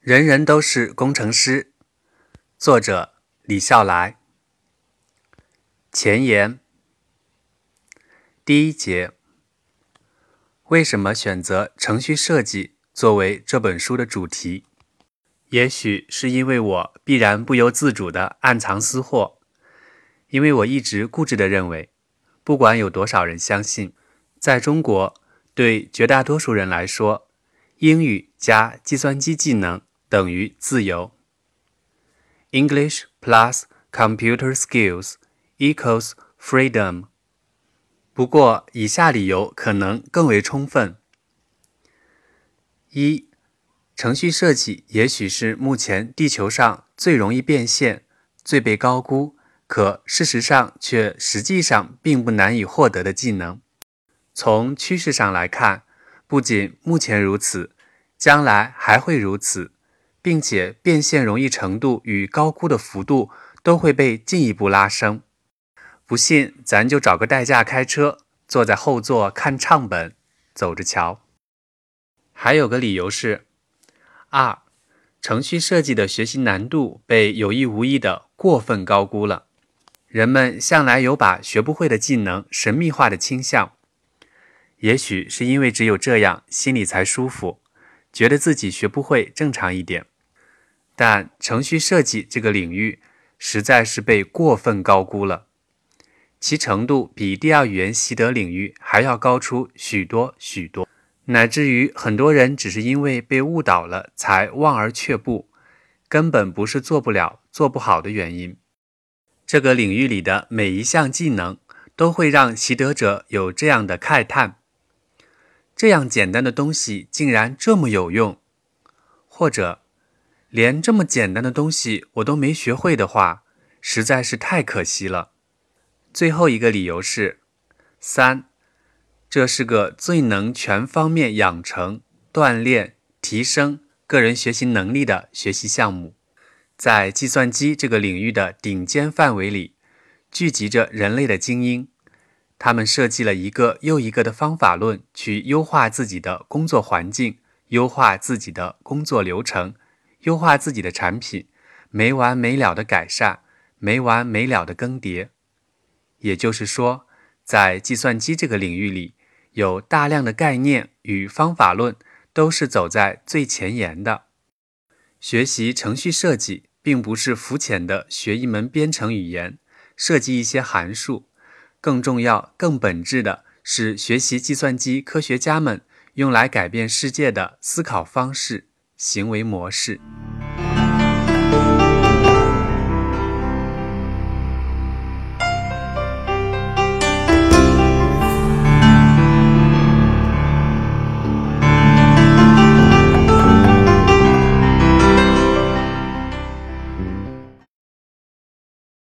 人人都是工程师。作者李笑来。前言。第一节。为什么选择程序设计作为这本书的主题？也许是因为我必然不由自主的暗藏私货。因为我一直固执地认为，不管有多少人相信，在中国，对绝大多数人来说，英语加计算机技能。等于自由。English plus computer skills equals freedom。不过，以下理由可能更为充分：一、程序设计也许是目前地球上最容易变现、最被高估，可事实上却实际上并不难以获得的技能。从趋势上来看，不仅目前如此，将来还会如此。并且变现容易程度与高估的幅度都会被进一步拉升。不信，咱就找个代驾开车，坐在后座看唱本，走着瞧。还有个理由是：二，程序设计的学习难度被有意无意的过分高估了。人们向来有把学不会的技能神秘化的倾向，也许是因为只有这样心里才舒服，觉得自己学不会正常一点。但程序设计这个领域实在是被过分高估了，其程度比第二语言习得领域还要高出许多许多，乃至于很多人只是因为被误导了才望而却步，根本不是做不了、做不好的原因。这个领域里的每一项技能都会让习得者有这样的慨叹：这样简单的东西竟然这么有用，或者。连这么简单的东西我都没学会的话，实在是太可惜了。最后一个理由是，三，这是个最能全方面养成、锻炼、提升个人学习能力的学习项目，在计算机这个领域的顶尖范围里，聚集着人类的精英，他们设计了一个又一个的方法论，去优化自己的工作环境，优化自己的工作流程。优化自己的产品，没完没了的改善，没完没了的更迭。也就是说，在计算机这个领域里，有大量的概念与方法论都是走在最前沿的。学习程序设计，并不是肤浅的学一门编程语言，设计一些函数。更重要、更本质的是学习计算机科学家们用来改变世界的思考方式。行为模式。